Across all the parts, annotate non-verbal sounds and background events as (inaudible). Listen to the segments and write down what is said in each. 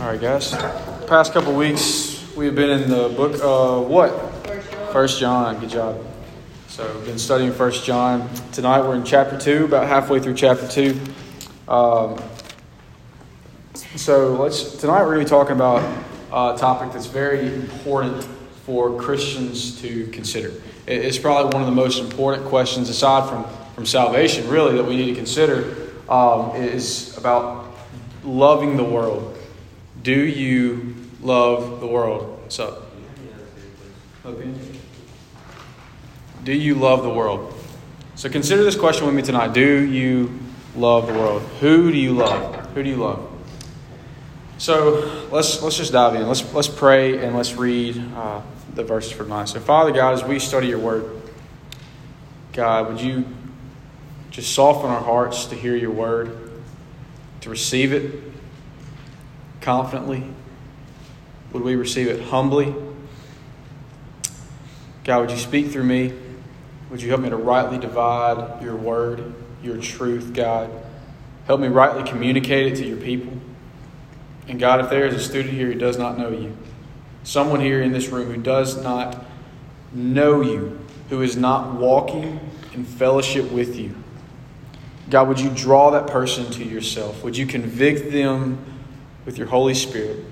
All right, guys. Past couple weeks, we've been in the book of what? First John. Good job. So, we've been studying First John. Tonight, we're in chapter two, about halfway through chapter two. Um, so, let's tonight we're going to be talking about a topic that's very important for Christians to consider. It's probably one of the most important questions, aside from from salvation, really, that we need to consider um, is about loving the world. Do you love the world? What's up? Do you love the world? So consider this question with me tonight. Do you love the world? Who do you love? Who do you love? So let's let's just dive in. Let's let's pray and let's read uh, the verses for tonight. So Father God, as we study Your Word, God, would you just soften our hearts to hear Your Word, to receive it confidently? Would we receive it humbly? God, would you speak through me? Would you help me to rightly divide your word, your truth, God? Help me rightly communicate it to your people. And God, if there is a student here who does not know you, someone here in this room who does not know you, who is not walking in fellowship with you, God, would you draw that person to yourself? Would you convict them with your Holy Spirit?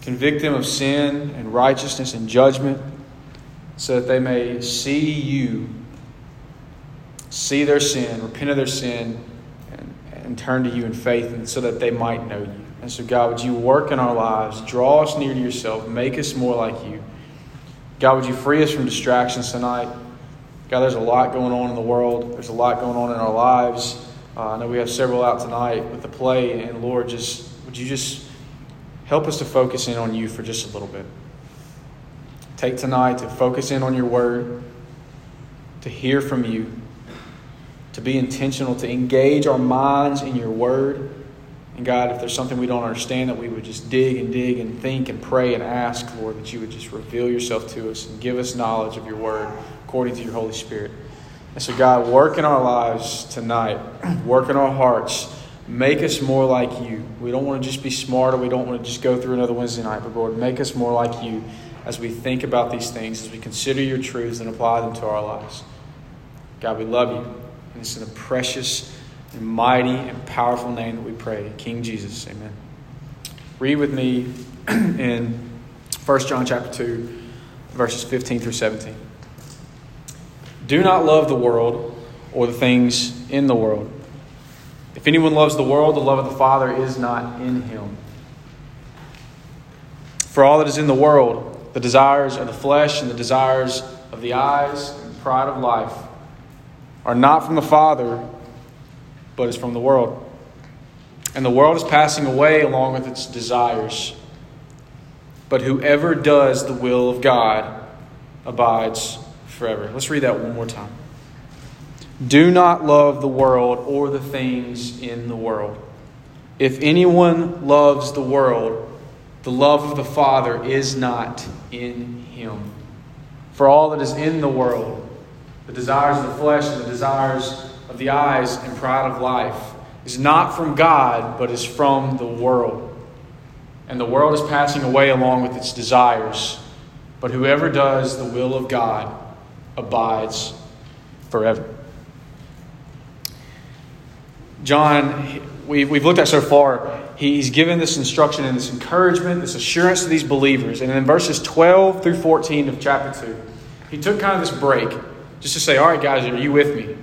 Convict them of sin and righteousness and judgment so that they may see you, see their sin, repent of their sin, and, and turn to you in faith, and so that they might know you. And so, God, would you work in our lives, draw us near to yourself, make us more like you. God, would you free us from distractions tonight? God, there's a lot going on in the world. There's a lot going on in our lives. Uh, I know we have several out tonight with the play, and Lord, just would you just help us to focus in on you for just a little bit? Take tonight to focus in on your word, to hear from you, to be intentional, to engage our minds in your word. And God, if there's something we don't understand, that we would just dig and dig and think and pray and ask, Lord, that you would just reveal yourself to us and give us knowledge of your word according to your Holy Spirit. And so, God, work in our lives tonight, (clears throat) work in our hearts, make us more like you. We don't want to just be smarter, we don't want to just go through another Wednesday night, but Lord, make us more like you as we think about these things, as we consider your truths and apply them to our lives. God, we love you. And it's in the precious and mighty and powerful name that we pray. King Jesus, amen. Read with me (clears throat) in 1 John chapter 2, verses 15 through 17. Do not love the world or the things in the world. If anyone loves the world, the love of the Father is not in him. For all that is in the world, the desires of the flesh and the desires of the eyes and the pride of life are not from the Father, but is from the world. And the world is passing away along with its desires. But whoever does the will of God abides forever. Let's read that one more time. Do not love the world or the things in the world. If anyone loves the world, the love of the Father is not in him. For all that is in the world, the desires of the flesh and the desires of the eyes and pride of life, is not from God, but is from the world. And the world is passing away along with its desires. But whoever does the will of God abides forever. John, we've, we've looked at so far, he's given this instruction and this encouragement, this assurance to these believers. And in verses 12 through 14 of chapter 2, he took kind of this break just to say, All right, guys, are you with me?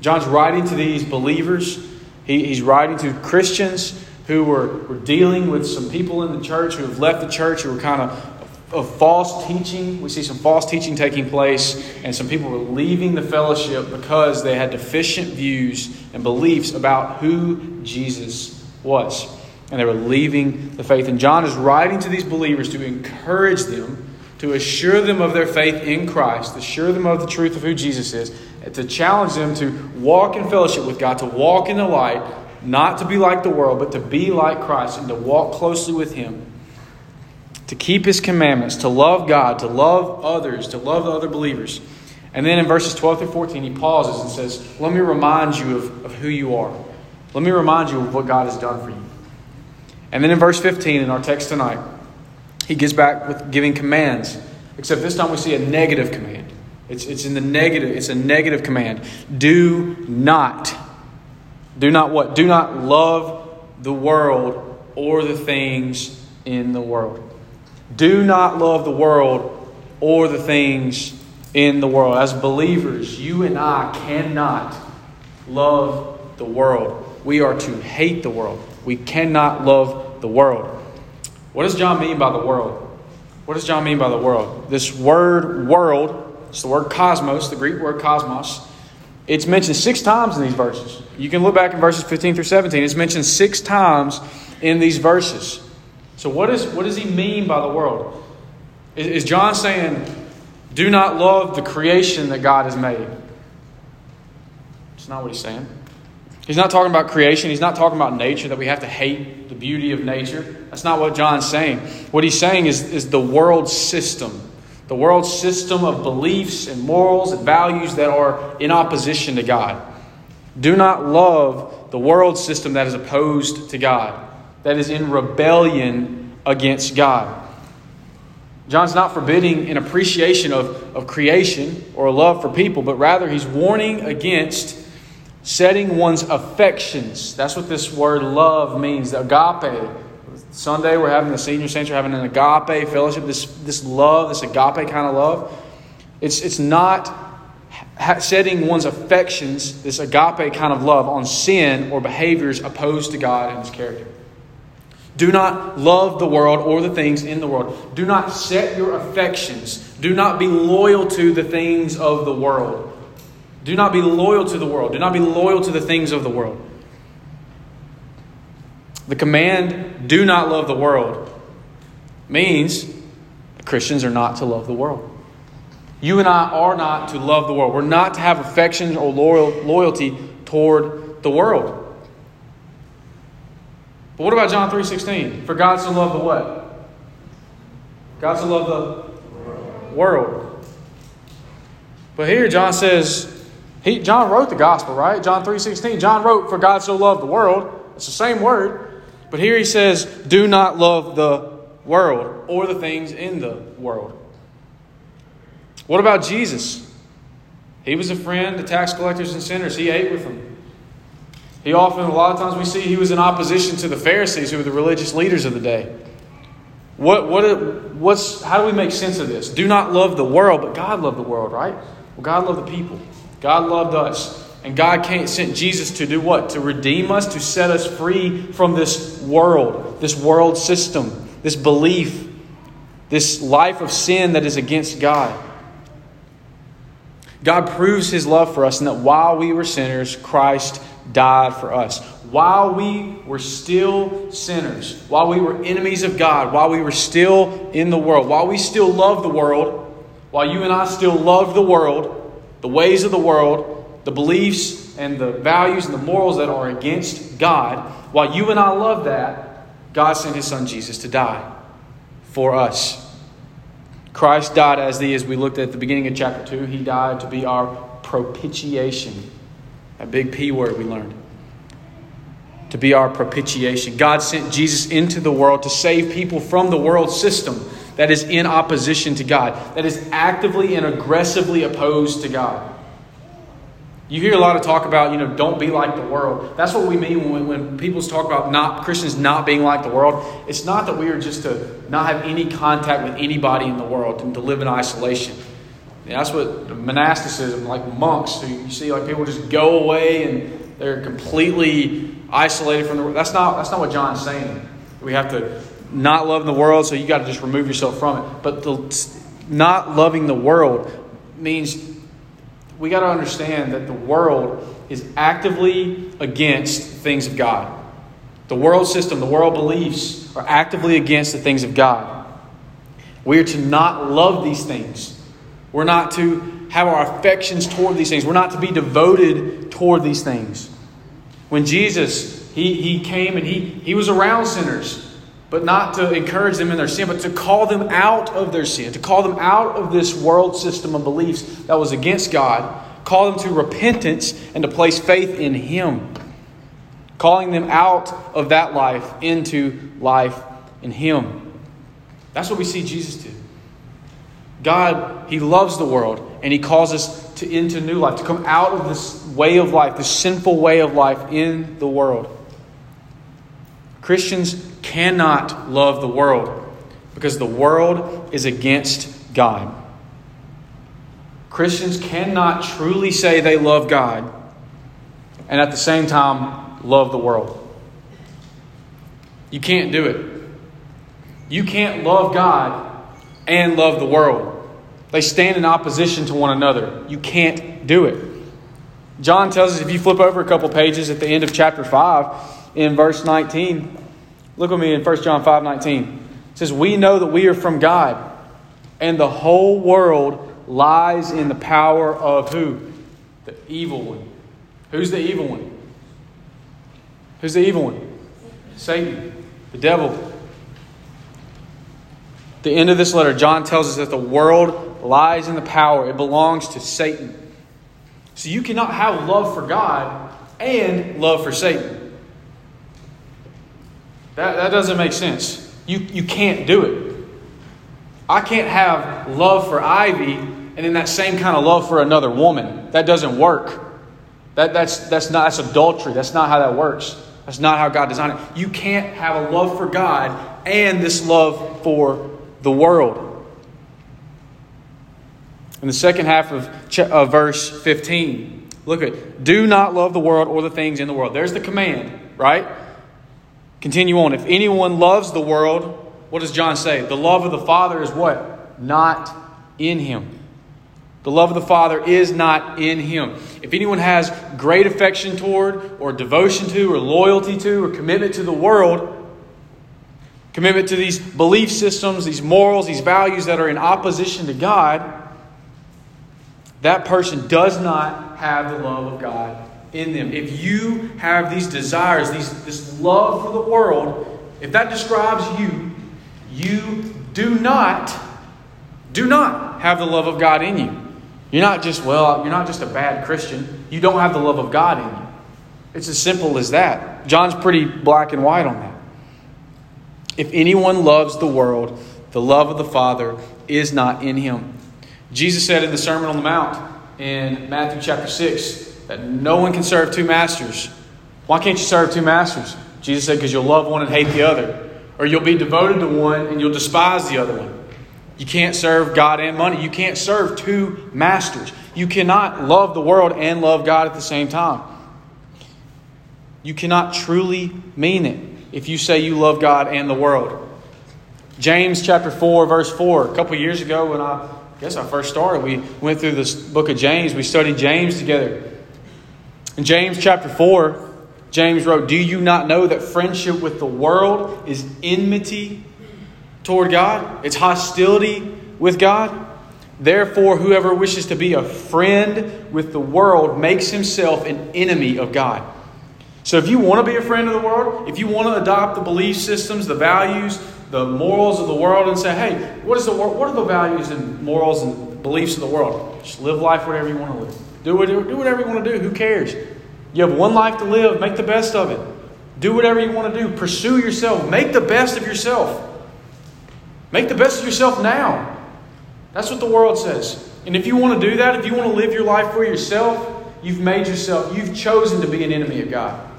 John's writing to these believers, he, he's writing to Christians who were, were dealing with some people in the church who have left the church, who were kind of of false teaching. We see some false teaching taking place, and some people were leaving the fellowship because they had deficient views and beliefs about who Jesus was. And they were leaving the faith. And John is writing to these believers to encourage them, to assure them of their faith in Christ, assure them of the truth of who Jesus is, to challenge them to walk in fellowship with God, to walk in the light, not to be like the world, but to be like Christ and to walk closely with Him to keep his commandments, to love God, to love others, to love the other believers. And then in verses 12 through 14, he pauses and says, Let me remind you of, of who you are. Let me remind you of what God has done for you. And then in verse 15 in our text tonight, he gets back with giving commands, except this time we see a negative command. It's, it's in the negative, it's a negative command. Do not, do not what? Do not love the world or the things in the world. Do not love the world or the things in the world. As believers, you and I cannot love the world. We are to hate the world. We cannot love the world. What does John mean by the world? What does John mean by the world? This word world, it's the word cosmos, the Greek word cosmos. It's mentioned six times in these verses. You can look back in verses 15 through 17. It's mentioned six times in these verses. So, what, is, what does he mean by the world? Is, is John saying, do not love the creation that God has made? It's not what he's saying. He's not talking about creation. He's not talking about nature, that we have to hate the beauty of nature. That's not what John's saying. What he's saying is, is the world system. The world system of beliefs and morals and values that are in opposition to God. Do not love the world system that is opposed to God that is in rebellion against God. John's not forbidding an appreciation of, of creation or a love for people, but rather he's warning against setting one's affections. That's what this word love means, the agape. Sunday, we're having the senior saints are having an agape fellowship, this, this love, this agape kind of love. It's, it's not setting one's affections, this agape kind of love, on sin or behaviors opposed to God and His character. Do not love the world or the things in the world. Do not set your affections. Do not be loyal to the things of the world. Do not be loyal to the world. Do not be loyal to the things of the world. The command, do not love the world, means Christians are not to love the world. You and I are not to love the world. We're not to have affection or loyal, loyalty toward the world. But what about John 3.16? For God so loved the what? God so loved the world. But here John says, he, John wrote the gospel, right? John 3.16. John wrote, For God so loved the world. It's the same word. But here he says, Do not love the world or the things in the world. What about Jesus? He was a friend to tax collectors and sinners. He ate with them. He often, a lot of times, we see he was in opposition to the Pharisees, who were the religious leaders of the day. What, what, what's, how do we make sense of this? Do not love the world, but God loved the world, right? Well, God loved the people. God loved us. And God sent Jesus to do what? To redeem us, to set us free from this world, this world system, this belief, this life of sin that is against God. God proves his love for us, and that while we were sinners, Christ died for us. While we were still sinners, while we were enemies of God, while we were still in the world, while we still loved the world, while you and I still loved the world, the ways of the world, the beliefs and the values and the morals that are against God, while you and I love that, God sent his son Jesus to die for us. Christ died as the, as we looked at the beginning of chapter 2, he died to be our propitiation a big P word we learned. To be our propitiation. God sent Jesus into the world to save people from the world system that is in opposition to God, that is actively and aggressively opposed to God. You hear a lot of talk about, you know, don't be like the world. That's what we mean when, when people talk about not Christians not being like the world. It's not that we are just to not have any contact with anybody in the world and to live in isolation. That's what monasticism, like monks, who you see like people just go away and they're completely isolated from the world. That's not that's not what John's saying. We have to not love the world, so you got to just remove yourself from it. But the, not loving the world means we got to understand that the world is actively against things of God. The world system, the world beliefs are actively against the things of God. We are to not love these things. We're not to have our affections toward these things. We're not to be devoted toward these things. When Jesus, he, he came and he, he was around sinners, but not to encourage them in their sin, but to call them out of their sin, to call them out of this world system of beliefs that was against God, call them to repentance and to place faith in Him. calling them out of that life into life in Him. That's what we see Jesus do. God, He loves the world, and He calls us to into new life, to come out of this way of life, this sinful way of life in the world. Christians cannot love the world because the world is against God. Christians cannot truly say they love God and at the same time love the world. You can't do it. You can't love God and love the world. They stand in opposition to one another. You can't do it. John tells us if you flip over a couple pages at the end of chapter 5 in verse 19, look with me in 1 John 5 19. It says, We know that we are from God, and the whole world lies in the power of who? The evil one. Who's the evil one? Who's the evil one? Satan, the devil. The end of this letter, John tells us that the world lies in the power, it belongs to Satan. So you cannot have love for God and love for Satan. That, that doesn't make sense. You, you can't do it. I can't have love for Ivy and then that same kind of love for another woman. That doesn't work. That, that's, that's not that's adultery. That's not how that works. That's not how God designed it. You can't have a love for God and this love for the world. In the second half of, verse 15, look at do not love the world or the things in the world. There's the command, right? Continue on. If anyone loves the world, what does John say? The love of the Father is what? Not in him. The love of the Father is not in him. If anyone has great affection toward, or devotion to, or loyalty to, or commitment to the world, commitment to these belief systems, these morals, these values that are in opposition to God, that person does not have the love of God in them. If you have these desires, these, this love for the world, if that describes you, you do not, do not have the love of God in you. You're not just, well, you're not just a bad Christian. You don't have the love of God in you. It's as simple as that. John's pretty black and white on that. If anyone loves the world, the love of the Father is not in him. Jesus said in the Sermon on the Mount in Matthew chapter 6 that no one can serve two masters. Why can't you serve two masters? Jesus said, because you'll love one and hate the other. Or you'll be devoted to one and you'll despise the other one. You can't serve God and money. You can't serve two masters. You cannot love the world and love God at the same time. You cannot truly mean it if you say you love God and the world. James chapter 4, verse 4. A couple years ago, when I, I guess I first started, we went through this book of James. We studied James together. In James chapter 4, James wrote, Do you not know that friendship with the world is enmity toward God, it's hostility with God. Therefore, whoever wishes to be a friend with the world makes himself an enemy of God. So, if you want to be a friend of the world, if you want to adopt the belief systems, the values, the morals of the world, and say, hey, what, is the, what are the values and morals and beliefs of the world? Just live life whatever you want to live. Do whatever, do whatever you want to do. Who cares? You have one life to live. Make the best of it. Do whatever you want to do. Pursue yourself. Make the best of yourself. Make the best of yourself now. That's what the world says. And if you want to do that, if you want to live your life for yourself, you've made yourself, you've chosen to be an enemy of God.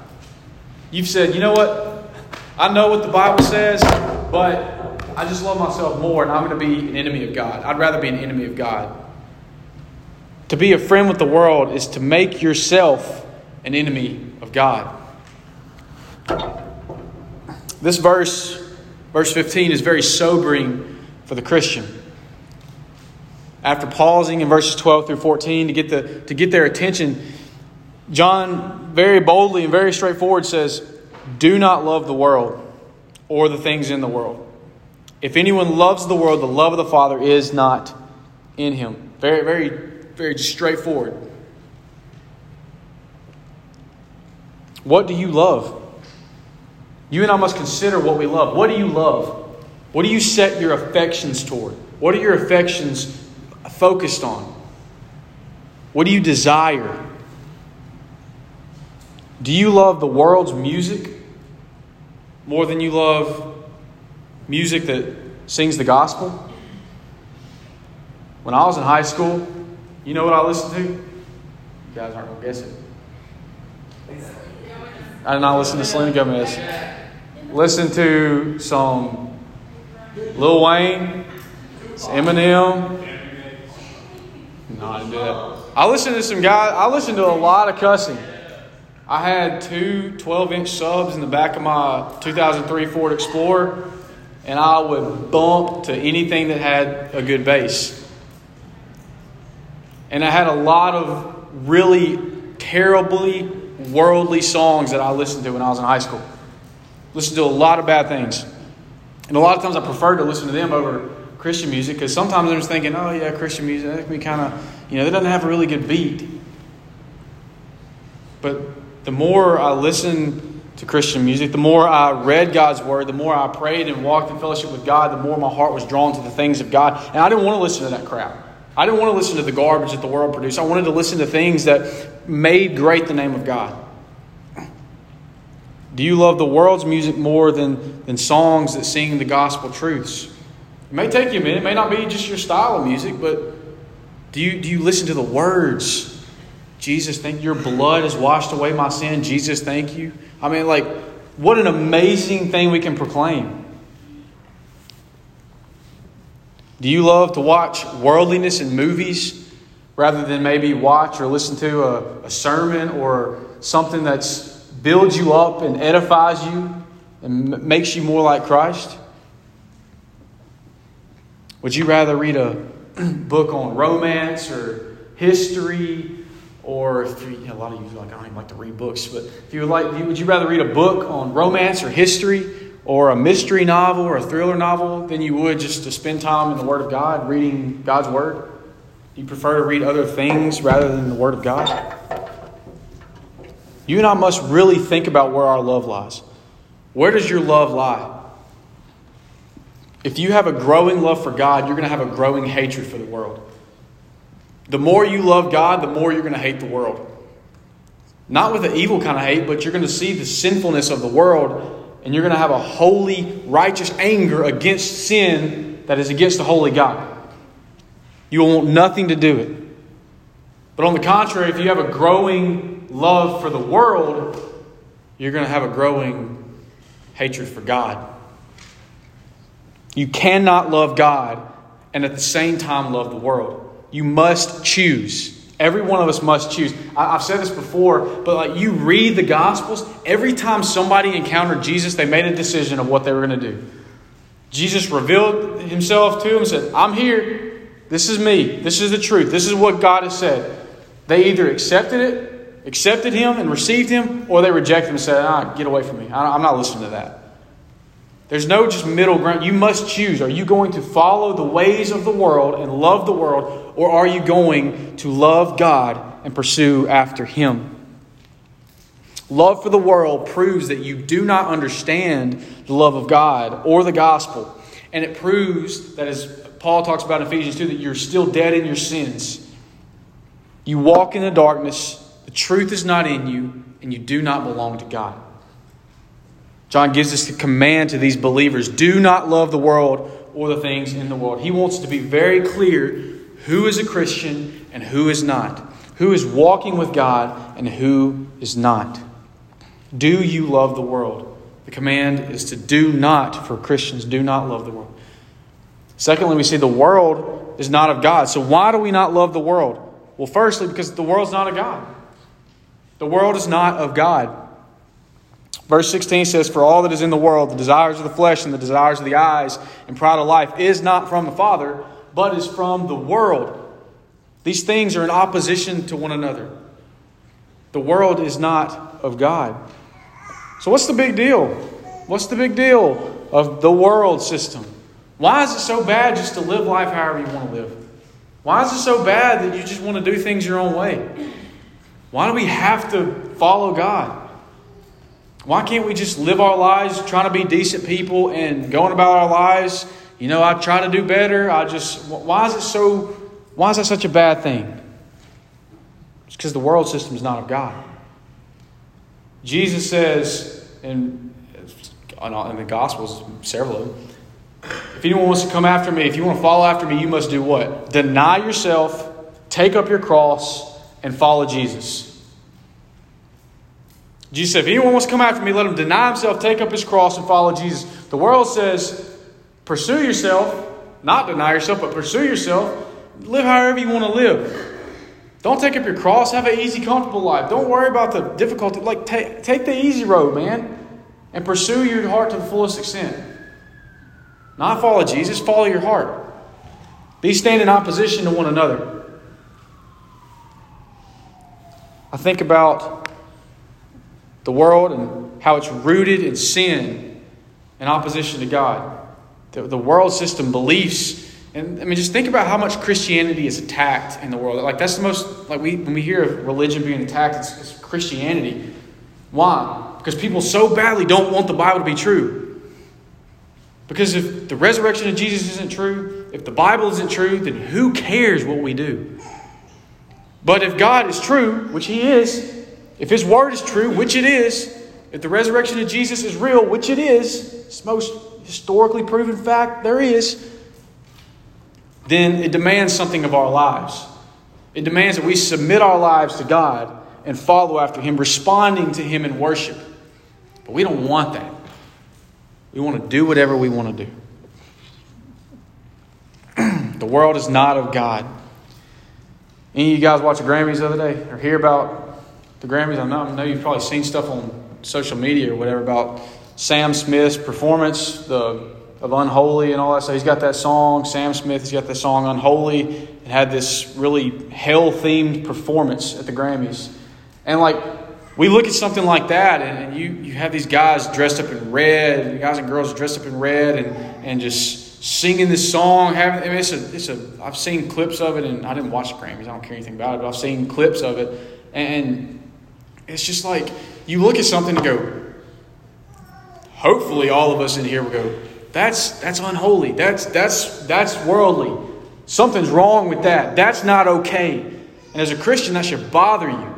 You've said, you know what? I know what the Bible says, but I just love myself more, and I'm going to be an enemy of God. I'd rather be an enemy of God. To be a friend with the world is to make yourself an enemy of God. This verse Verse 15 is very sobering for the Christian. After pausing in verses 12 through 14 to get, the, to get their attention, John very boldly and very straightforward says, Do not love the world or the things in the world. If anyone loves the world, the love of the Father is not in him. Very, very, very straightforward. What do you love? You and I must consider what we love. What do you love? What do you set your affections toward? What are your affections focused on? What do you desire? Do you love the world's music more than you love music that sings the gospel? When I was in high school, you know what I listened to? You guys aren't going to guess it. I did not listen to Selena Gomez. Listen to some Lil Wayne, Eminem. No, I didn't do that. I listened to some guys, I listened to a lot of cussing. I had two 12 inch subs in the back of my 2003 Ford Explorer, and I would bump to anything that had a good bass. And I had a lot of really terribly worldly songs that I listened to when I was in high school. Listened to a lot of bad things. And a lot of times I preferred to listen to them over Christian music because sometimes I'm just thinking, oh, yeah, Christian music, that can be kind of, you know, that doesn't have a really good beat. But the more I listened to Christian music, the more I read God's word, the more I prayed and walked in fellowship with God, the more my heart was drawn to the things of God. And I didn't want to listen to that crap. I didn't want to listen to the garbage that the world produced. I wanted to listen to things that made great the name of God. Do you love the world's music more than, than songs that sing the gospel truths? It may take you a minute, it may not be just your style of music, but do you, do you listen to the words? Jesus, thank your blood has washed away my sin. Jesus, thank you. I mean, like, what an amazing thing we can proclaim. Do you love to watch worldliness in movies rather than maybe watch or listen to a, a sermon or something that builds you up and edifies you and makes you more like Christ? Would you rather read a (clears throat) book on romance or history? Or if you, you know, a lot of you like, I don't even like to read books, but if you would like, would you rather read a book on romance or history or a mystery novel or a thriller novel than you would just to spend time in the Word of God, reading God's Word? Do you prefer to read other things rather than the Word of God? You and I must really think about where our love lies. Where does your love lie? If you have a growing love for God, you're going to have a growing hatred for the world. The more you love God, the more you're going to hate the world. Not with an evil kind of hate, but you're going to see the sinfulness of the world and you're going to have a holy, righteous anger against sin that is against the holy God. You will want nothing to do it. But on the contrary, if you have a growing love for the world, you're going to have a growing hatred for God. You cannot love God and at the same time love the world. You must choose. Every one of us must choose. I, have said this before, but like you read the Gospels, every time somebody encountered Jesus, they made a decision of what they were going to do. Jesus revealed himself to them and said, I'm here. This is me. This is the truth. This is what God has said. They either accepted it, accepted him and received him, or they rejected him and said, ah, get away from me. I'm not listening to that. There's no just middle ground. You must choose. Are you going to follow the ways of the world and love the world, or are you going to love God and pursue after Him? Love for the world proves that you do not understand the love of God or the gospel. And it proves that, as Paul talks about in Ephesians 2, that you're still dead in your sins. You walk in the darkness, the truth is not in you, and you do not belong to God. John gives us the command to these believers do not love the world or the things in the world. He wants to be very clear who is a Christian and who is not, who is walking with God and who is not. Do you love the world? The command is to do not, for Christians, do not love the world. Secondly, we see the world is not of God. So, why do we not love the world? Well, firstly, because the world's not of God. The world is not of God. Verse 16 says, For all that is in the world, the desires of the flesh and the desires of the eyes and pride of life, is not from the Father, but is from the world. These things are in opposition to one another. The world is not of God. So, what's the big deal? What's the big deal of the world system? Why is it so bad just to live life however you want to live? Why is it so bad that you just want to do things your own way? Why do we have to follow God? Why can't we just live our lives trying to be decent people and going about our lives? You know, I try to do better. I just, why is it so, why is that such a bad thing? It's because the world system is not of God. Jesus says in, in the Gospels, several of them, if anyone wants to come after me, if you want to follow after me, you must do what? Deny yourself, take up your cross, and follow Jesus. Jesus said, if anyone wants to come after me, let him deny himself, take up his cross, and follow Jesus. The world says, pursue yourself, not deny yourself, but pursue yourself. Live however you want to live. Don't take up your cross. Have an easy, comfortable life. Don't worry about the difficulty. Like, take, take the easy road, man, and pursue your heart to the fullest extent. Not follow Jesus, follow your heart. These stand in opposition to one another. I think about the world and how it's rooted in sin in opposition to God. The, the world system beliefs and I mean, just think about how much Christianity is attacked in the world. Like that's the most like we when we hear of religion being attacked, it's, it's Christianity. Why? Because people so badly don't want the Bible to be true. Because if the resurrection of Jesus isn't true, if the Bible isn't true, then who cares what we do? But if God is true, which He is, if His Word is true, which it is, if the resurrection of Jesus is real, which it is, it's most historically proven fact there is, then it demands something of our lives. It demands that we submit our lives to God and follow after Him, responding to Him in worship. But we don't want that. We want to do whatever we want to do. (clears throat) the world is not of God. Any of you guys watch the Grammys the other day or hear about the Grammys? I know, I know you've probably seen stuff on social media or whatever about Sam Smith's performance, the of Unholy and all that stuff. He's got that song, Sam Smith, he's got the song Unholy. and had this really hell themed performance at the Grammys. And like, we look at something like that, and, and, you, you have these guys dressed up in red, guys and girls dressed up in red, and, and just singing this song. Having, I mean, it's a, it's a, I've seen clips of it, and I didn't watch the Grammys, I don't care anything about it, but I've seen clips of it. And it's just like, you look at something and go, hopefully all of us in here will go, that's, that's unholy. That's, that's, that's worldly. Something's wrong with that. That's not okay. And as a Christian, that should bother you.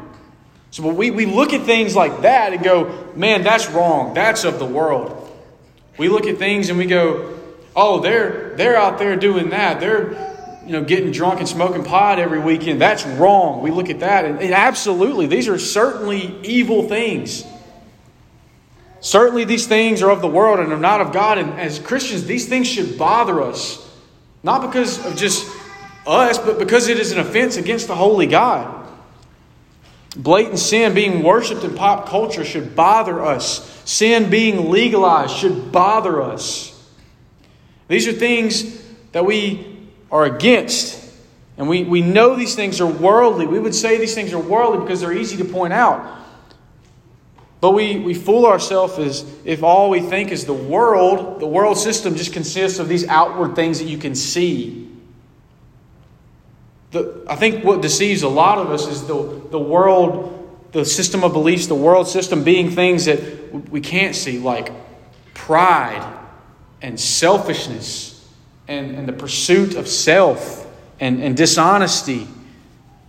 So we, we look at things like that and go, man, that's wrong. That's of the world. We look at things and we go, oh, they're, they're out there doing that. They're you know, getting drunk and smoking pot every weekend. That's wrong. We look at that and, and absolutely, these are certainly evil things. Certainly, these things are of the world and are not of God. And as Christians, these things should bother us. Not because of just us, but because it is an offense against the holy God. Blatant sin being worshiped in pop culture should bother us. Sin being legalized should bother us. These are things that we are against. And we, we know these things are worldly. We would say these things are worldly because they're easy to point out. But we, we fool ourselves as if all we think is the world, the world system just consists of these outward things that you can see. The, I think what deceives a lot of us is the, the world, the system of beliefs, the world system being things that we can't see, like pride and selfishness and, and the pursuit of self and, and dishonesty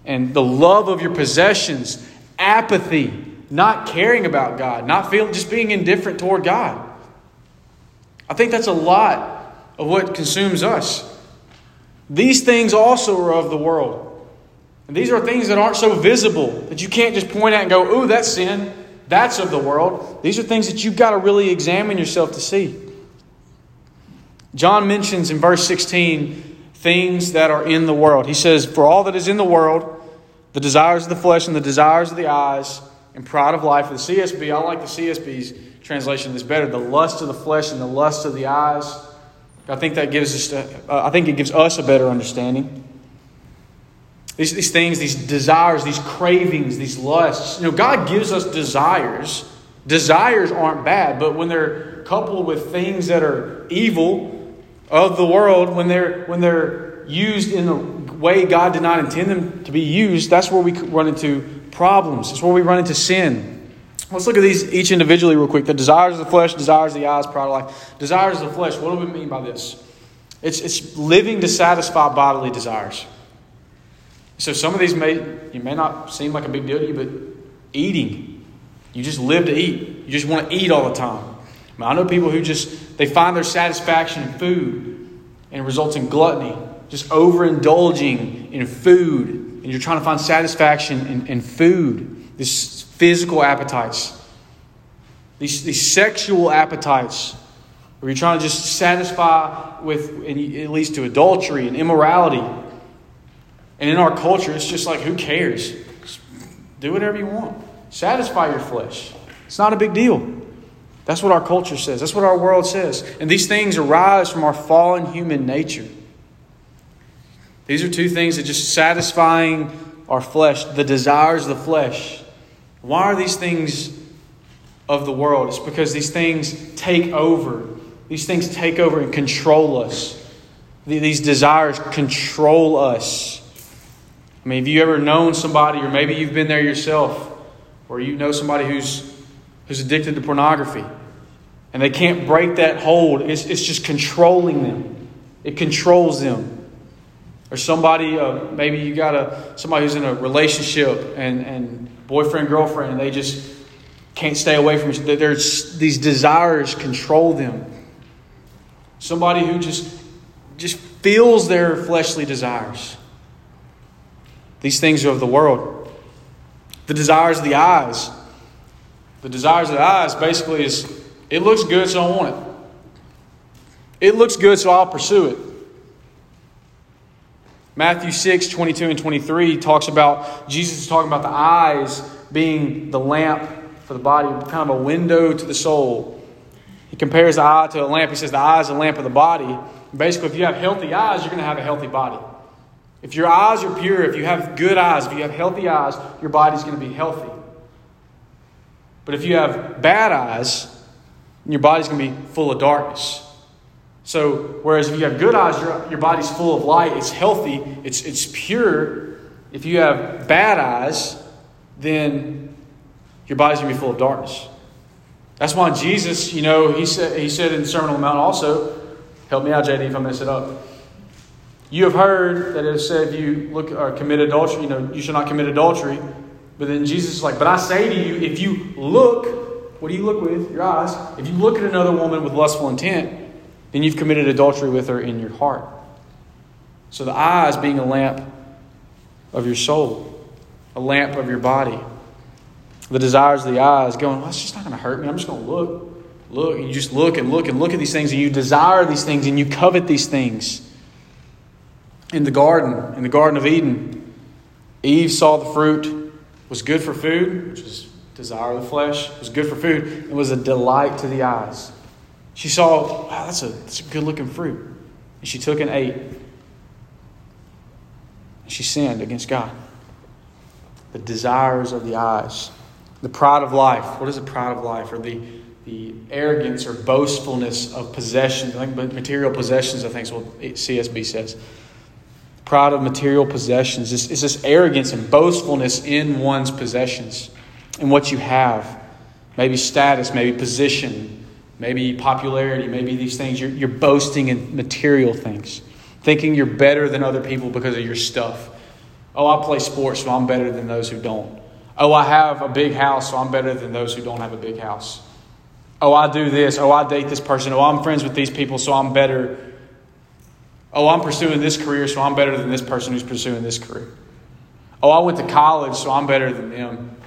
and the love of your possessions, apathy not caring about God, not feeling, just being indifferent toward God. I think that's a lot of what consumes us. These things also are of the world. And these are things that aren't so visible that you can't just point at and go, ooh, that's sin. That's of the world. These are things that you've got to really examine yourself to see. John mentions in verse 16 things that are in the world. He says, For all that is in the world, the desires of the flesh and the desires of the eyes, and pride of life. The CSB, I like the CSB's translation This better. The lust of the flesh and the lust of the eyes. I think that gives us, uh, I think it gives us a better understanding. These, these things, these desires, these cravings, these lusts. You know, God gives us desires. Desires aren't bad, but when they're coupled with things that are evil of the world, when they're when they're used in the way God did not intend them to be used, that's where we run into problems. It's where we run into sin. Let's look at these each individually, real quick. The desires of the flesh, desires of the eyes, pride of life. Desires of the flesh, what do we mean by this? It's, it's living to satisfy bodily desires. So some of these may you may not seem like a big deal to you, but eating. You just live to eat. You just want to eat all the time. I, mean, I know people who just they find their satisfaction in food and it results in gluttony, just overindulging in food. And you're trying to find satisfaction in, in food, these physical appetites, these, these sexual appetites, where you're trying to just satisfy with, and it leads to adultery and immorality. And in our culture, it's just like, who cares? Just do whatever you want. Satisfy your flesh. It's not a big deal. That's what our culture says. That's what our world says. And these things arise from our fallen human nature. These are two things that just satisfying our flesh, the desires of the flesh. Why are these things of the world? It's because these things take over. These things take over and control us. These desires control us. I mean, have you ever known somebody, or maybe you've been there yourself, or you know somebody who's who's addicted to pornography, and they can't break that hold. It's, it's just controlling them. It controls them. Or somebody, uh, maybe you got a somebody who's in a relationship and, and boyfriend girlfriend, and they just can't stay away from it. There's these desires control them. Somebody who just just feels their fleshly desires. These things are of the world. The desires of the eyes. The desires of the eyes basically is it looks good, so I want it. It looks good, so I'll pursue it. Matthew 6, 22 and 23 talks about, Jesus is talking about the eyes being the lamp for the body, kind of a window to the soul. He compares the eye to a lamp. He says the eye is a lamp of the body. Basically, if you have healthy eyes, you're going to have a healthy body. If your eyes are pure, if you have good eyes, if you have healthy eyes, your body's going to be healthy. But if you have bad eyes, your body's going to be full of darkness. So, whereas if you have good eyes, your, your body's full of light, it's healthy, it's, it's pure. If you have bad eyes, then your body's going to be full of darkness. That's why Jesus, you know, he said, he said in the Sermon on the Mount also, help me out, JD, if I mess it up. You have heard that it said if you look or commit adultery, you know, you should not commit adultery. But then Jesus is like, but I say to you, if you look, what do you look with? Your eyes. If you look at another woman with lustful intent, then you've committed adultery with her in your heart. So the eyes being a lamp of your soul, a lamp of your body. The desires of the eyes going, well, it's just not going to hurt me. I'm just going to look. Look. You just look and look and look at these things and you desire these things and you covet these things in the garden, in the Garden of Eden, Eve saw the fruit was good for food, which is desire of the flesh, was good for food, and was a delight to the eyes. She saw, wow, that's a, that's a good looking fruit. And she took and ate. And she sinned against God. The desires of the eyes, the pride of life. What is the pride of life? Or the, the arrogance or boastfulness of possessions. I think material possessions, I think is what CSB says pride of material possessions. It's this arrogance and boastfulness in one's possessions and what you have. Maybe status, maybe position, maybe popularity, maybe these things. You're, you're boasting in material things, thinking you're better than other people because of your stuff. Oh, I play sports, so I'm better than those who don't. Oh, I have a big house, so I'm better than those who don't have a big house. Oh, I do this. Oh, I date this person. Oh, I'm friends with these people, so I'm better Oh, I'm pursuing this career, so I'm better than this person who's pursuing this career. Oh, I went to college, so I'm better than them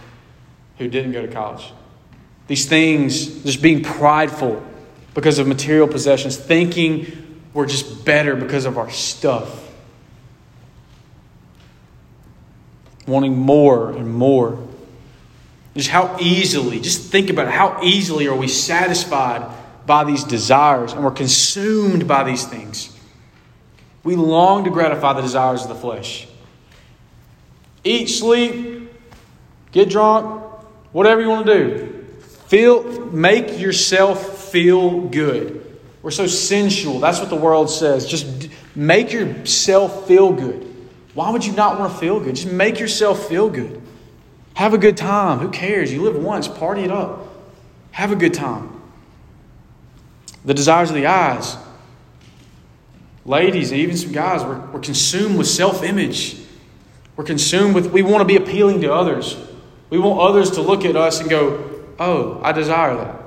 who didn't go to college. These things, just being prideful because of material possessions, thinking we're just better because of our stuff. Wanting more and more. Just how easily, just think about it, how easily are we satisfied by these desires and we're consumed by these things. We long to gratify the desires of the flesh. Eat, sleep, get drunk, whatever you want to do. Feel, make yourself feel good. We're so sensual. That's what the world says. Just make yourself feel good. Why would you not want to feel good? Just make yourself feel good. Have a good time. Who cares? You live once, party it up. Have a good time. The desires of the eyes ladies, even some guys, we're, we're consumed with self image. We're consumed with, we want to be appealing to others. We want others to look at us and go, Oh, I desire that.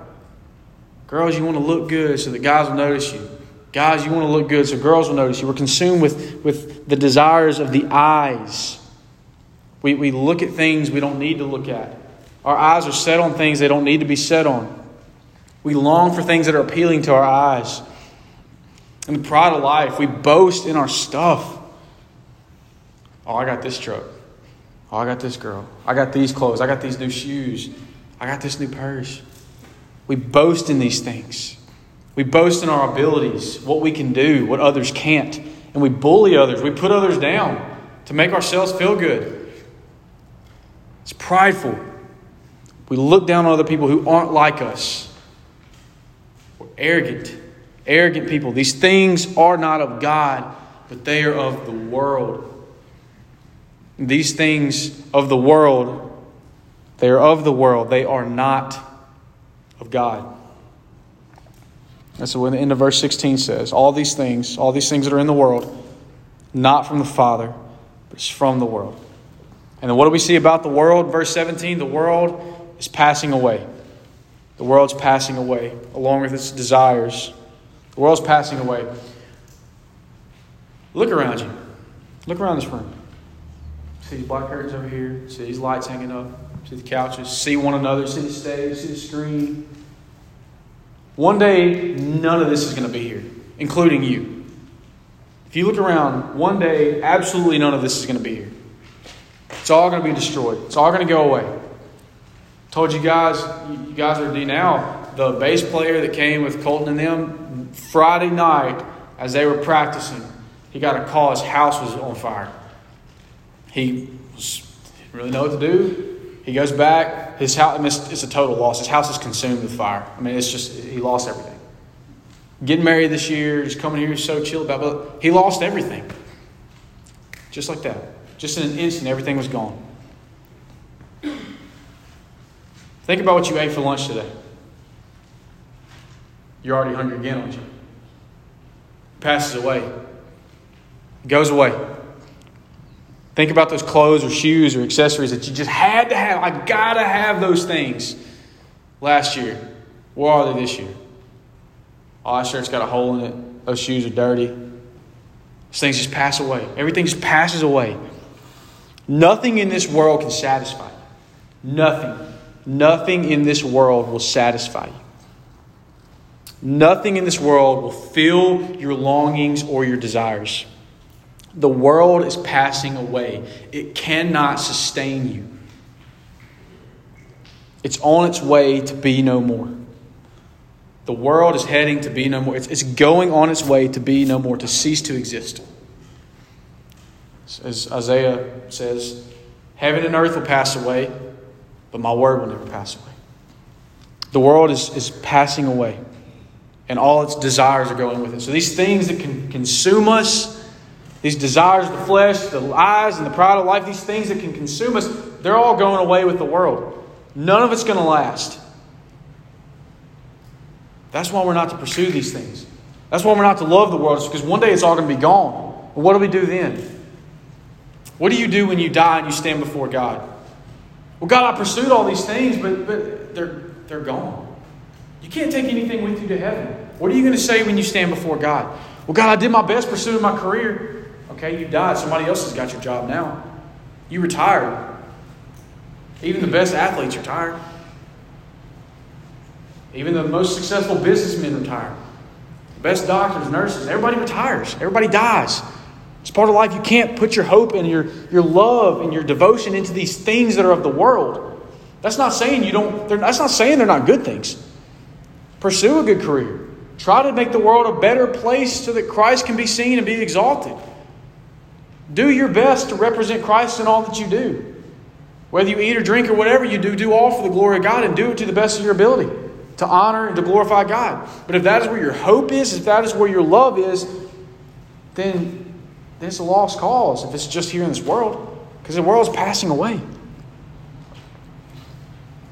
Girls, you want to look good so that guys will notice you. Guys, you want to look good so girls will notice you. We're consumed with, with the desires of the eyes. We, we look at things we don't need to look at. Our eyes are set on things they don't need to be set on. We long for things that are appealing to our eyes. In the pride of life, we boast in our stuff. Oh, I got this truck. Oh, I got this girl. I got these clothes. I got these new shoes. I got this new purse. We boast in these things. We boast in our abilities, what we can do, what others can't. And we bully others. We put others down to make ourselves feel good. It's prideful. We look down on other people who aren't like us. We're arrogant. Arrogant people. These things are not of God, but they are of the world. These things of the world, they are of the world. They are not of God. That's what the end of verse 16 says. All these things, all these things that are in the world, not from the Father, but it's from the world. And then what do we see about the world? Verse 17 the world is passing away. The world's passing away along with its desires. The world's passing away. Look around you. Look around this room. See these black curtains over here. See these lights hanging up. The couches. See one another. See the stage. See the screen. One day, none of this is going to be here, including you. If you look around, one day, absolutely none of this is going to be here. It's all going to be destroyed. It's all going to go away. Told you guys, you guys are D now. The bass player that came with Colton and them Friday night as they were practicing, he got a call. His house was on fire. He was, didn't really know what to do. He goes back. His house, I mean, it's a total loss. His house is consumed with fire. I mean, it's just, he lost everything. Getting married this year, just coming here, so chill about. But he lost everything. Just like that. Just in an instant, everything was gone. Think about what you ate for lunch today. You're already hungry again, aren't you? Passes away. Goes away. Think about those clothes or shoes or accessories that you just had to have. I gotta have those things last year. Where are they this year? Oh, that shirt's got a hole in it. Those shoes are dirty. Those things just pass away. Everything just passes away. Nothing in this world can satisfy you. Nothing. Nothing in this world will satisfy you. Nothing in this world will fill your longings or your desires. The world is passing away, it cannot sustain you. It's on its way to be no more. The world is heading to be no more. It's, it's going on its way to be no more, to cease to exist. As Isaiah says, heaven and earth will pass away, but my word will never pass away. The world is, is passing away, and all its desires are going with it. So these things that can consume us, these desires of the flesh, the eyes, and the pride of life, these things that can consume us, they're all going away with the world. None of it's going to last. That's why we're not to pursue these things. That's why we're not to love the world, because one day it's all going to be gone. What do we do then? What do you do when you die and you stand before God? Well, God, I pursued all these things, but, but they're, they're gone. You can't take anything with you to heaven. What are you going to say when you stand before God? Well, God, I did my best pursuing my career. Okay, you died. Somebody else has got your job now. You retired. Even the best athletes retire. Even the most successful businessmen retire. The best doctors, nurses, everybody retires. Everybody dies. It's part of life. You can't put your hope and your, your love and your devotion into these things that are of the world. That's not saying you don't, that's not saying they're not good things. Pursue a good career. Try to make the world a better place so that Christ can be seen and be exalted. Do your best to represent Christ in all that you do. Whether you eat or drink or whatever you do, do all for the glory of God and do it to the best of your ability to honor and to glorify God. But if that is where your hope is, if that is where your love is, then, then it's a lost cause if it's just here in this world because the world is passing away.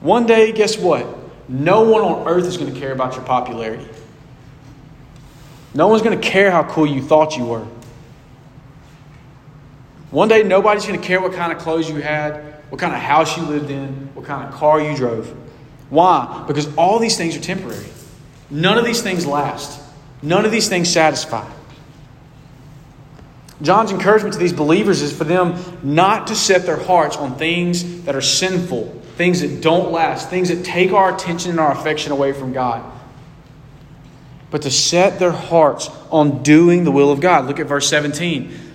One day, guess what? No one on earth is going to care about your popularity. No one's going to care how cool you thought you were. One day, nobody's going to care what kind of clothes you had, what kind of house you lived in, what kind of car you drove. Why? Because all these things are temporary. None of these things last, none of these things satisfy. John's encouragement to these believers is for them not to set their hearts on things that are sinful, things that don't last, things that take our attention and our affection away from God, but to set their hearts on doing the will of God. Look at verse 17.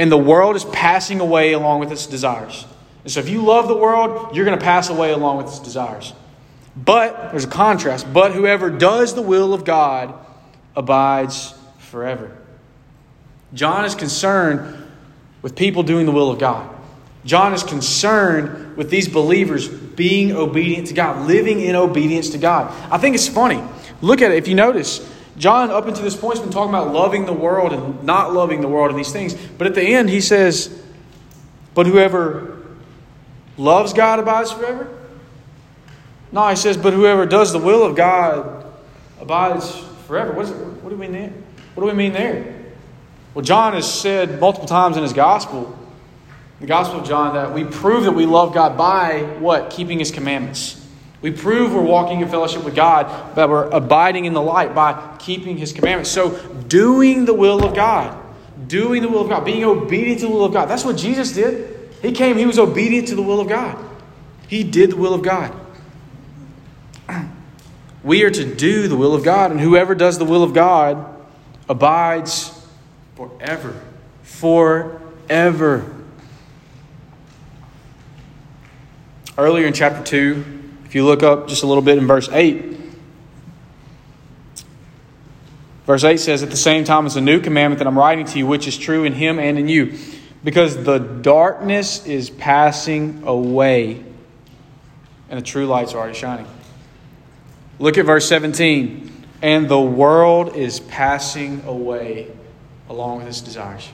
And the world is passing away along with its desires. And so if you love the world, you're going to pass away along with its desires. But, there's a contrast, but whoever does the will of God abides forever. John is concerned with people doing the will of God. John is concerned with these believers being obedient to God, living in obedience to God. I think it's funny. Look at it. If you notice, John, up until this point, has been talking about loving the world and not loving the world and these things. But at the end, he says, But whoever loves God abides forever? No, he says, But whoever does the will of God abides forever. What, is it, what do we mean there? What do we mean there? Well, John has said multiple times in his gospel, the Gospel of John, that we prove that we love God by what? Keeping his commandments. We prove we're walking in fellowship with God, that we're abiding in the light by keeping his commandments. So, doing the will of God, doing the will of God, being obedient to the will of God. That's what Jesus did. He came, he was obedient to the will of God. He did the will of God. (clears throat) We are to do the will of God, and whoever does the will of God abides forever. Forever. Earlier in chapter 2, if you look up just a little bit in verse 8, verse 8 says, At the same time, it's a new commandment that I'm writing to you, which is true in him and in you, because the darkness is passing away and the true light's are already shining. Look at verse 17. And the world is passing away along with its desires.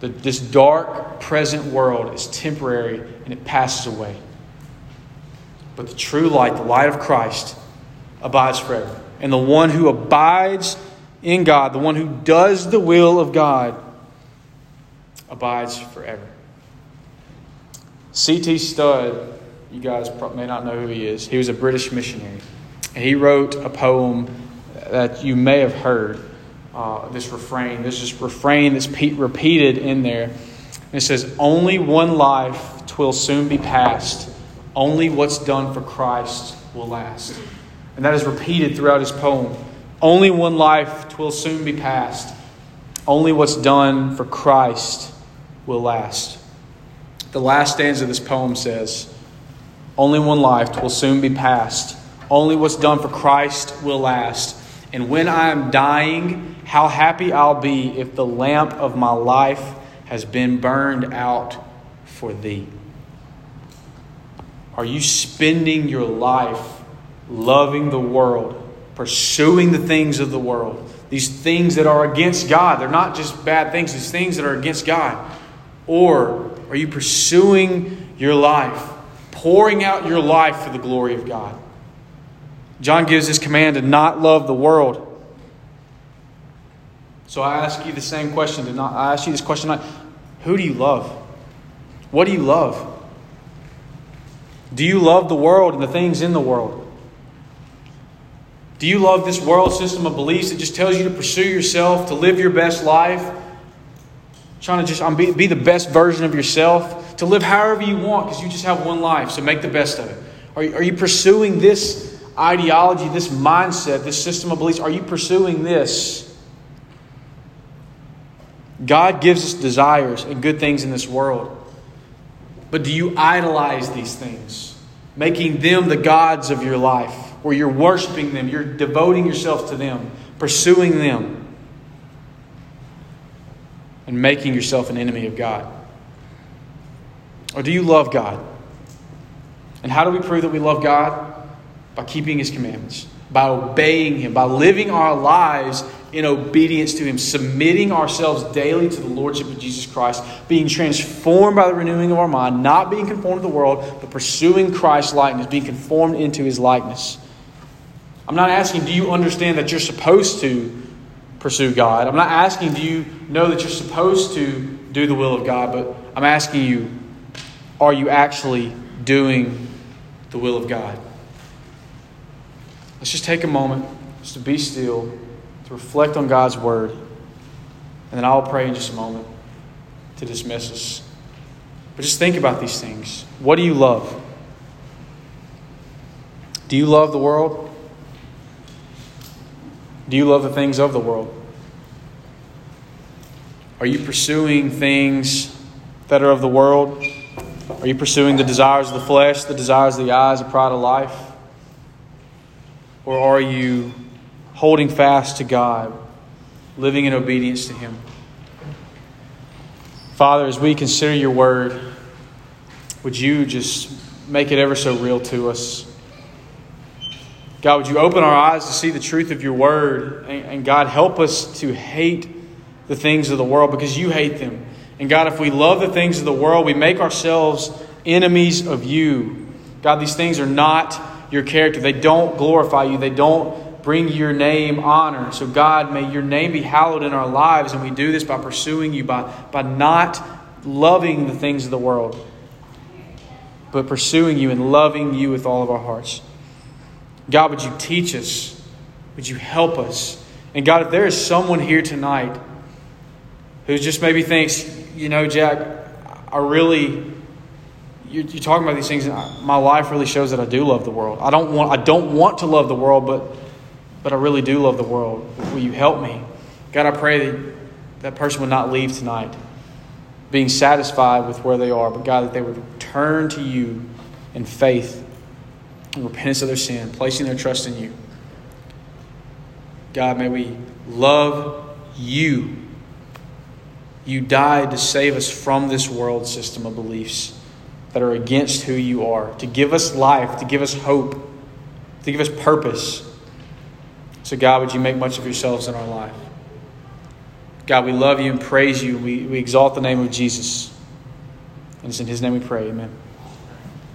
The, this dark present world is temporary and it passes away. But the true light, the light of Christ, abides forever. And the one who abides in God, the one who does the will of God, abides forever. C.T. Studd, you guys may not know who he is. He was a British missionary. And he wrote a poem that you may have heard uh, this refrain. There's this refrain that's pe- repeated in there. And it says, Only one life twill soon be past. Only what's done for Christ will last. And that is repeated throughout his poem. Only one life twill soon be past. Only what's done for Christ will last. The last stanza of this poem says, Only one life twill soon be past. Only what's done for Christ will last. And when I am dying, how happy I'll be if the lamp of my life has been burned out for thee. Are you spending your life loving the world, pursuing the things of the world? These things that are against God. They're not just bad things, these things that are against God. Or are you pursuing your life, pouring out your life for the glory of God? John gives this command to not love the world. So I ask you the same question. Not, I ask you this question. Who do you love? What do you love? Do you love the world and the things in the world? Do you love this world system of beliefs that just tells you to pursue yourself, to live your best life? Trying to just um, be, be the best version of yourself, to live however you want because you just have one life, so make the best of it. Are are you pursuing this ideology, this mindset, this system of beliefs? Are you pursuing this? God gives us desires and good things in this world. But do you idolize these things, making them the gods of your life, where you're worshiping them, you're devoting yourself to them, pursuing them, and making yourself an enemy of God? Or do you love God? And how do we prove that we love God? By keeping His commandments, by obeying Him, by living our lives in obedience to Him, submitting ourselves daily to the Lordship of Jesus Christ, being transformed by the renewing of our mind, not being conformed to the world, but pursuing Christ's likeness, being conformed into His likeness. I'm not asking, do you understand that you're supposed to pursue God? I'm not asking, do you know that you're supposed to do the will of God? But I'm asking you, are you actually doing the will of God? Let's just take a moment just to be still, to reflect on God's word. And then I'll pray in just a moment to dismiss us. But just think about these things. What do you love? Do you love the world? Do you love the things of the world? Are you pursuing things that are of the world? Are you pursuing the desires of the flesh, the desires of the eyes, the pride of life? Or are you holding fast to God, living in obedience to Him? Father, as we consider your word, would you just make it ever so real to us? God, would you open our eyes to see the truth of your word? And, and, God, help us to hate the things of the world because you hate them. And God, if we love the things of the world, we make ourselves enemies of you. God, these things are not your character. They don't glorify you, they don't bring your name honor. So, God, may your name be hallowed in our lives. And we do this by pursuing you, by, by not loving the things of the world, but pursuing you and loving you with all of our hearts. God, would you teach us? Would you help us? And God, if there is someone here tonight who just maybe thinks, you know, Jack, I really, you're, you're talking about these things, and my life really shows that I do love the world. I don't want, I don't want to love the world, but, but I really do love the world. Will you help me? God, I pray that that person would not leave tonight being satisfied with where they are, but God, that they would turn to you in faith and repentance of their sin, placing their trust in you. God, may we love you you died to save us from this world system of beliefs that are against who you are, to give us life, to give us hope, to give us purpose. So, God, would you make much of yourselves in our life? God, we love you and praise you. We, we exalt the name of Jesus. And it's in his name we pray. Amen.